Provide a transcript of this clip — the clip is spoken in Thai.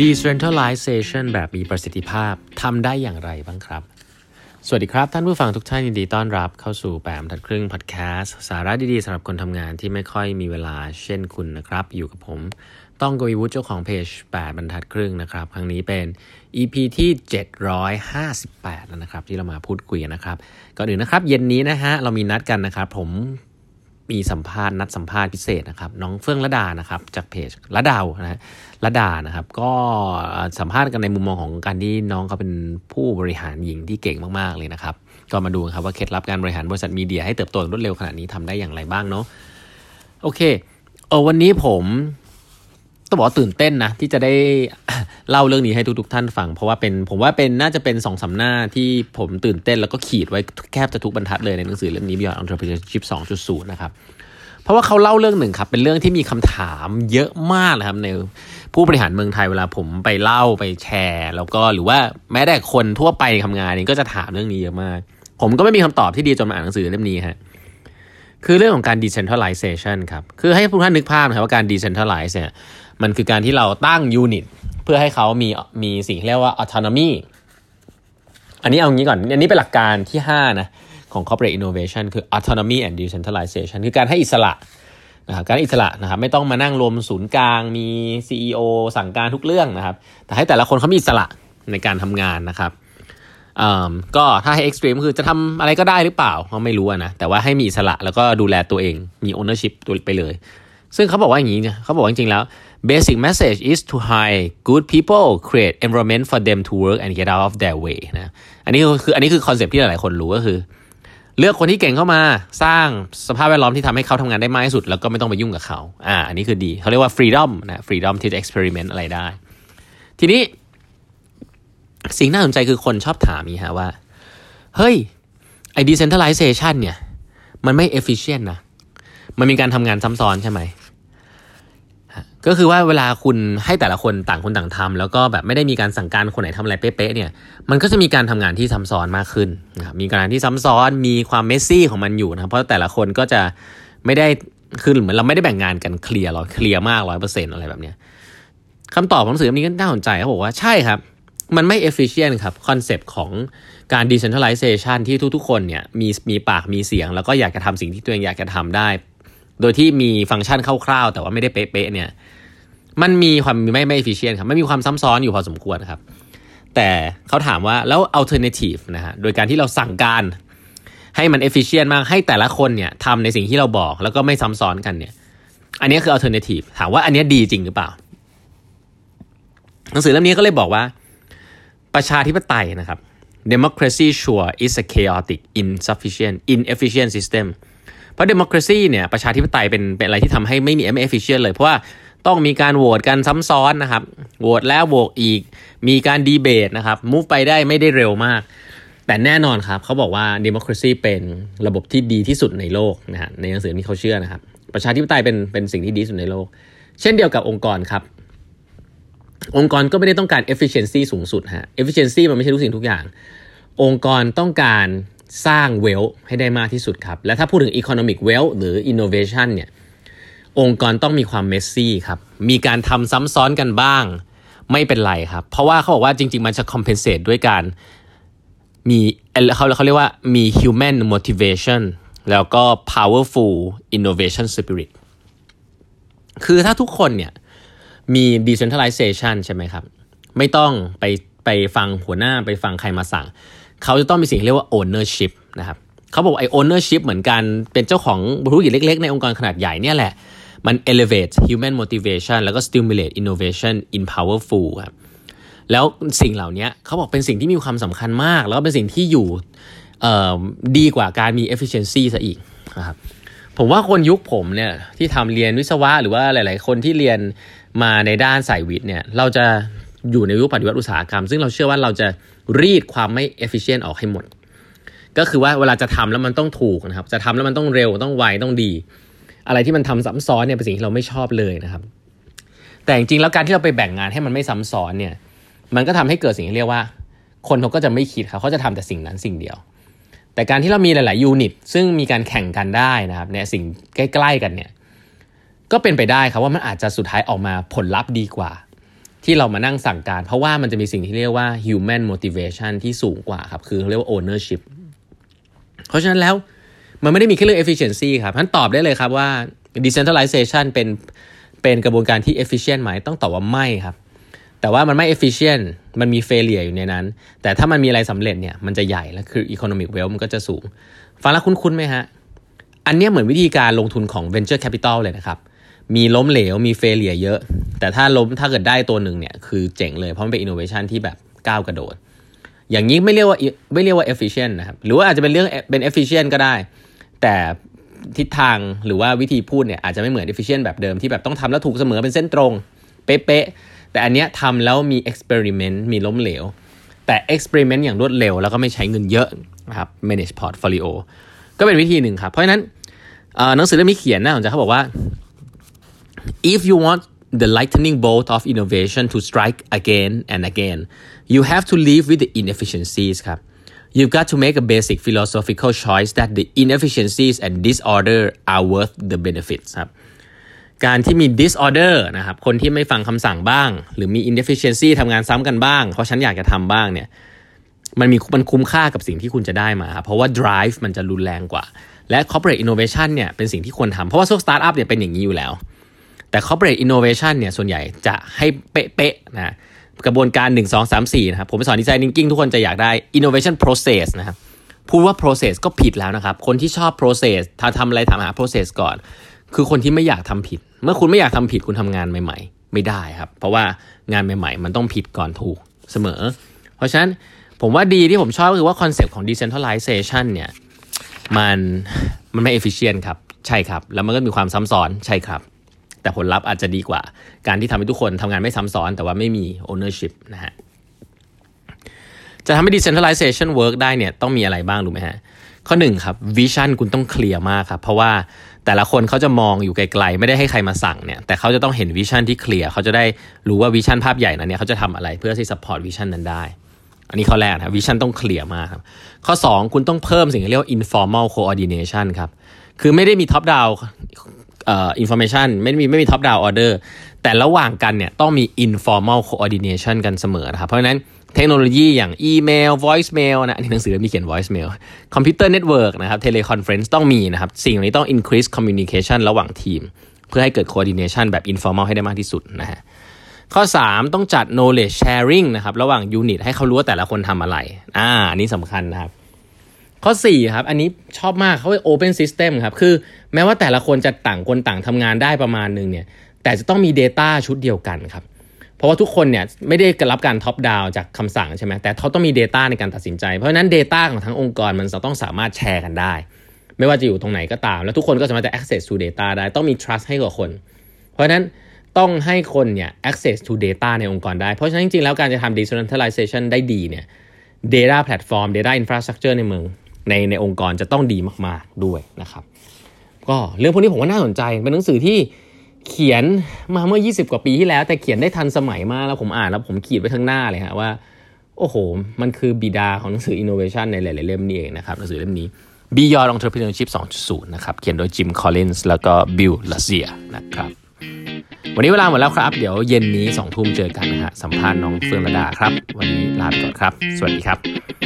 decentralization แบบมีประสิทธิภาพทำได้อย่างไรบ้างครับ สวัสดีครับ ท่านผู้ฟังทุกท่านยินดีต้อนรับเข้าสู่แปมทัดครึ่งพอดแคสต์สาระดีๆสำหรับคนทำงานที่ไม่ค่อยมีเวลาเช่นคุณนะครับ อยู่กับผม ต้องกวีวุฒิเจ้าของเพจ 8 บรรทัดครึ่งนะครับ ครั้งนี้เป็น EP ที่ 758 แล้วนะครับ ที่เรามาพูดคุยนะครับ ก่อนอื่นนะครับ เย็นนี้นะฮะเรามีนัดกันนะครับ ผม มีสัมภาษณ์นัดสัมภาษณ์พิเศษนะครับ น้องเฟื่องระดานะครับจากเพจระดาวนะระดานะครับ ก็สัมภาษณ์กันในมุมมองของการที่น้องเขาเป็นผู้บริหารหญิงที่เก่งมากๆเลยนะครับ ก็มาดูครับว่าเคล็ดลับการบริหารบริษัทมีเดียให้เติบโตรวดเร็วขนาดนี้ทำได้อย่างไรบ้างเนาะโอเคเออวันนี้ผม ต้องบอกตื่นเต้นนะ ที่จะได้เล่าเรื่องนี้ให้ทุกๆท่านฟัง เพราะว่าเป็นผมว่าเป็นน่าจะเป็นสองสาหน้าที่ผมตื่นเต้นแล้วก็ขีดไว้แคบจะทุกบรรทัดเลยในหนังสือเล่มนี้ Beyond Entrepreneurship 2.0 นะครับเพราะว่าเขาเล่าเรื่องหนึ่งครับ เป็นเรื่องที่มีคำถามเยอะมากนะครับในผู้บริหารเมืองไทยเวลาผมไปเล่าไปแชร์ แล้วก็หรือว่าแม้แต่คนทั่วไปทำงานนี่ก็จะถามเรื่องนี้เยอะมาก ผมก็ไม่มีคำตอบที่ดีจนมาอ่านหนังสือเล่มนี้ฮะคือเรื่องของการ decentralization ครับ คือให้ผู้ท่านนึกภาพนะครับว่าการ decentralize เนี่ย มันคือการที่เราตั้งยูนิตเพื่อให้เขามีมีสิ่งที่เรียกว่า autonomy อันนี้เอางี้ก่อน อันนี้เป็นหลักการที่ 5 นะ ของ corporate innovation คือ autonomy and decentralization คือการให้อิสระนะครับการอิสระนะครับไม่ต้องมานั่งรวมศูนย์กลางมี CEO สั่งการทุกเรื่องนะครับ แต่ให้แต่ละคนเขามีอิสระในการทำงานนะครับก็ถ้าให้ extreme คือจะทำอะไรก็ได้หรือเปล่าเขาไม่รู้นะแต่ว่าให้มีอิสระแล้วก็ดูแลตัวเองมี ownership ตัวไปเลย ซึ่งเขาบอกว่าอย่างนี้เขาบอกว่าจริงๆแล้ว basic message is to hire good people create environment for them to work and get out of their way นะอันนี้คืออันนี้คือคอนเซปที่หลายๆคนรู้ก็คือ เลือกคนที่เก่งเข้ามาสร้างสภาพแวดล้อมที่ทำให้เขาทำงานได้มากที่สุด แล้วก็ไม่ต้องไปยุ่งกับเขาอ่าอันนี้คือดีเขาเรียกว่า freedom นะ freedom ที่จะ experiment อะไรได้ ทีนี้ สิ่งน่าสนใจคือคนชอบถามนี้ฮะว่า เฮ้ยไอ้ decentralization เนี่ย มันไม่ efficient นะ มันมีการทำงานซ้ำซ้อนใช่ไหม ก็คือว่าเวลาคุณให้แต่ละคนต่างคนต่างทำแล้วก็แบบไม่ได้มีการสั่งการคนไหนทำอะไรเป๊ะๆเนี่ย มันก็จะมีการทำงานที่ซ้าซ้อนมากขึ้นนะครับมีการที่ซ้าซ้อนมีความ messy ของมันอยู่นะเพราะแต่ละคนก็จะไม่ได้คือเหมือนเราไม่ได้แบ่งงานกันเคลียร์หรอเคลียร์มากร้อยเปอร์เซ็นต์อะไรแบบเนี้ยคำตอบของหนังสือนี้ก็น่าสนใจเขาบอกว่าใช่ครับ มันไม่ efficient ครับคอนเซปต์ของการ decentralization ที่ทุกๆ คนเนี่ยมีมีปากมีเสียง แล้วก็อยากจะทำสิ่งที่ตัวเองอยากจะทำได้ โดยที่มีฟังก์ชันคร่าวๆ แต่ว่าไม่ได้เป๊ะๆเนี่ย มันมีความไม่ไม่ efficient ครับ ไม่มีความซ้ำซ้อนอยู่พอสมควรครับ แต่เขาถามว่าแล้ว alternative นะฮะ โดยการที่เราสั่งการให้มัน efficient มาก ให้แต่ละคนเนี่ยทำในสิ่งที่เราบอกแล้วก็ไม่ซ้ำซ้อนกันเนี่ย อันนี้คือ alternative ถามว่าอันนี้ดีจริงหรือเปล่า หนังสือเล่มนี้ก็เลยบอกว่า ประชาธิปไตยนะครับ democracy sure is a chaotic insufficient inefficient system เพราะ democracy เนี่ยประชาธิปไตยเป็นเป็นอะไรที่ทำให้ไม่มีไม่ efficient เลยเพราะว่าต้องมีการโหวตกันซ้ำซ้อนนะครับ โหวตแล้วโหวตอีก มีการดีเบตนะครับมูฟไปได้ไม่ได้เร็วมาก แต่แน่นอนครับเขาบอกว่า democracy เป็นระบบที่ดีที่สุดในโลกนะฮะในหนังสือนี้เขาเชื่อนะครับ ประชาธิปไตยเป็นเป็นสิ่งที่ดีสุดในโลก เช่นเดียวกับองค์กรครับ องค์กรก็ไม่ได้ต้องการ efficiency สูงสุดฮะ efficiency มันไม่ใช่ทุกสิ่งทุกอย่าง องค์กรต้องการ สร้าง wealth ให้ได้มากที่สุดครับ และถ้าพูดถึง economic wealth หรือ innovation เนี่ยองค์กรต้องมีความเมสซี่ครับ มีการทำซ้ำซ้อนกันบ้าง ไม่เป็นไรครับ เพราะว่าเขาบอกว่าจริง ๆ มันจะ compensate ด้วยการมีเขาเขาเรียกว่ามี human motivation แล้วก็ powerful innovation spirit คือถ้าทุกคนเนี่ยมี decentralization ใช่ไหมครับ ไม่ต้องไปไปฟังหัวหน้าไปฟังใครมาสั่ง เขาจะต้องมีสิ่งเรียกว่า ownership นะครับเขาบอกไอ้ ownership เหมือนกันเป็นเจ้าของธุรกิจเล็กๆ ในองค์กรขนาดใหญ่เนี่ยแหละ มัน elevate human motivation แล้วก็ stimulate innovation in powerful ครับแล้วสิ่งเหล่านี้เขาบอกเป็นสิ่งที่มีความสำคัญมาก แล้วก็เป็นสิ่งที่อยู่ดีกว่าการมี efficiency ซะอีกนะครับผมว่าคนยุคผมเนี่ยที่ทำเรียนวิศวะหรือว่าหลาย ๆ คนที่เรียนมาในด้านสายวิทย์เนี่ยเราจะอยู่ในยุคปฏิวัติอุตสาหกรรม ซึ่งเราเชื่อว่าเราจะ รีดความไม่ efficient ออกให้หมด ก็คือว่าเวลาจะทำแล้วมันต้องถูกนะครับ จะทำแล้วมันต้องเร็วต้องไวต้องดี อะไรที่มันทำซ้ำซ้อนเนี่ยเป็นสิ่งที่เราไม่ชอบเลยนะครับ แต่จริงๆแล้วการที่เราไปแบ่งงานให้มันไม่ซ้ำซ้อนเนี่ย มันก็ทำให้เกิดสิ่งที่เรียกว่า คนเขาก็จะไม่คิดครับเขาจะทำแต่สิ่งนั้นสิ่งเดียว แต่การที่เรามีหลาย ๆ ยูนิต ซึ่งมีการแข่งกันได้นะครับเนี่ยสิ่งใกล้ ๆ กันเนี่ย ก็เป็นไปได้ครับว่ามันอาจจะสุดท้ายออกมาผลลัพธ์ดีกว่า ที่เรามานั่งสั่งการ เพราะว่ามันจะมีสิ่งที่เรียกว่า human motivation ที่สูงกว่าครับคือเรียกว่า ownership เพราะฉะนั้นแล้วมันไม่ได้มีแค่เรื่อง efficiency ครับท่านตอบได้เลยครับว่า decentralization เป็นเป็นกระบวนการที่ efficient ไหมต้องตอบว่าไม่ครับ แต่ว่ามันไม่ efficient มันมี failure อยู่ในนั้น แต่ถ้ามันมีอะไรสำเร็จเนี่ยมันจะใหญ่แล้วคือ economic wealth มันก็จะสูง ฟังแล้วคุ้นๆไหมฮะ อันนี้เหมือนวิธีการลงทุนของ venture capital เลยนะครับ มีล้มเหลวมี failure เยอะ แต่ถ้าล้มถ้าเกิดได้ตัวหนึ่งเนี่ยคือเจ๋งเลยเพราะมันเป็น innovation ที่แบบก้าวกระโดด อย่างนี้ไม่เรียกว่าไม่เรียกว่า efficient นะครับหรือว่าอาจจะเป็นเรื่องเป็น efficient ก็ได้ แต่ทิศทางหรือว่าวิธีพูดเนี่ยอาจจะไม่เหมือน efficient แบบเดิมที่แบบต้องทำแล้วถูกเสมอเป็นเส้นตรงเป๊ะๆแต่อันเนี้ยทำแล้วมี experiment มีล้มเหลว แต่ experiment อย่างรวดเร็ว แล้วก็ไม่ใช้เงินเยอะนะครับ manage portfolio ก็เป็นวิธีหนึ่งครับเพราะฉะนั้นหนังสือเล่มนี้เขียนนะผมจะเขาบอกว่า if you want the lightning bolt of innovation to strike again and again you have to live with the inefficiencies ครับ you've got to make a basic philosophical choice that the inefficiencies and disorder are worth the benefits ครับการที่มี disorder นะครับ คนที่ไม่ฟังคำสั่งบ้าง หรือมี inefficiency ทำงานซ้ำกันบ้าง เพราะฉันอยากจะทำบ้างเนี่ย มันมีมันคุ้มค่ากับสิ่งที่คุณจะได้มา เพราะว่า drive มันจะรุนแรงกว่า และ corporate innovation เนี่ยเป็นสิ่งที่ควรทำ เพราะว่าพวก startup เนี่ยเป็นอย่างนี้อยู่แล้ว แต่ corporate innovation เนี่ยส่วนใหญ่จะให้เป๊ะๆนะกระบวนการ 1 2 3 4 นะครับ ผมไปสอนดีไซน์ thinking ทุกคนจะอยากได้ innovation process นะครับ พูดว่า process ก็ผิดแล้วนะครับ คนที่ชอบ process ถ้าทำอะไรถามหา process ก่อน คือคนที่ไม่อยากทำผิด เมื่อคุณไม่อยากทำผิดคุณทำงานใหม่ ๆ ไม่ได้ครับ เพราะว่างานใหม่ ๆ มันต้องผิดก่อนถูกเสมอ เพราะฉะนั้นผมว่าดีที่ผมชอบก็คือว่าคอนเซปต์ของ decentralization เนี่ยมันมันไม่ efficient ครับ ใช่ครับ แล้วมันก็มีความซ้ำซ้อนใช่ครับ แต่ผลลัพธ์อาจจะดีกว่า การที่ทำให้ทุกคนทำงานไม่ซ้ำซ้อน แต่ว่าไม่มี ownership นะฮะจะทำให้ decentralization work ได้เนี่ยต้องมีอะไรบ้างรู้ไหมฮะข้อหนึ่งครับ vision คุณต้องเคลียร์มากครับ เพราะว่าแต่ละคนเขาจะมองอยู่ไกลๆ ไม่ได้ให้ใครมาสั่งเนี่ยแต่เขาจะต้องเห็น vision ที่เคลียร์เขาจะได้รู้ว่า vision ภาพใหญ่นั้นเนี่ยเขาจะทำอะไรเพื่อที่ support vision นั้นได้ อันนี้ข้อแรกนะ vision ต้องเคลียร์มากครับข้อ 2 คุณต้องเพิ่มสิ่งที่เรียกว่า informal coordination ครับคือไม่ได้มี top down เอ่อ information ไม่มีไม่มี top down order แต่ระหว่างกันเนี่ยต้องมี informal coordination กันเสมอนะครับเพราะฉะนั้นเทคโนโลยีอย่างอีเมล voice mail นะอันนี้หนังสือมีเขียน voice mail คอมพิวเตอร์ network นะครับ teleconference ต้องมีนะครับ สิ่งนี้ต้อง increase communication ระหว่างทีม เพื่อให้เกิด coordination แบบ informal ให้ได้มากที่สุดนะฮะข้อ 3 ต้องจัด knowledge sharing นะครับ ระหว่าง unit ให้เขารู้ว่าแต่ละคนทำอะไร อ่าอันนี้สำคัญนะครับ ข้อ4ครับอันนี้ชอบมากเขาเรียก open system ครับคือแม้ว่าแต่ละคนจะต่างคนต่างทำงานได้ประมาณนึงเนี่ยแต่จะต้องมี Data ชุดเดียวกันครับเพราะว่าทุกคนเนี่ยไม่ได้รับการท็อปดาวจากคำสั่งใช่ไหมแต่เขาต้องมี Data ในการตัดสินใจ เพราะฉะนั้น Data ของทั้งองค์กรมันจะต้องสามารถแชร์กันได้ ไม่ว่าจะอยู่ตรงไหนก็ตาม แล้วทุกคนก็สามารถจะ access to data ได้ต้องมี trust ให้กับคน เพราะฉะนั้นต้องให้คนเนี่ย access to data ในองค์กรได้ เพราะฉะนั้นจริงๆแล้วการจะทำ decentralization ได้ดีเนี่ย data platform data infrastructure ในเมือง ในในองค์กรจะต้องดีมาก ๆด้วยนะครับ ก็เรื่องพวกนี้ผมว่าน่าสนใจเป็นหนังสือที่เขียนมาเมื่อ 20 กว่าปีที่แล้ว แต่เขียนได้ทันสมัยมากแล้วผมอ่านแล้วผมขีดไว้ข้างหน้าเลยฮะว่า โอ้โห มันคือบิดาของหนังสือ innovation ในหลาย ๆ เล่มนี่เองนะครับหนังสือเล่มนี้ Beyond Entrepreneurship 2.0 นะครับ เขียนโดย Jim Collins แล้วก็ Bill Lazia นะครับ วันนี้เวลาหมดแล้วครับ เดี๋ยวเย็นนี้2ทุ่มเจอกันนะฮะสัมภาษณ์น้องเฟื่องระดาครับ วันนี้ลาไปก่อนครับ สวัสดีครับ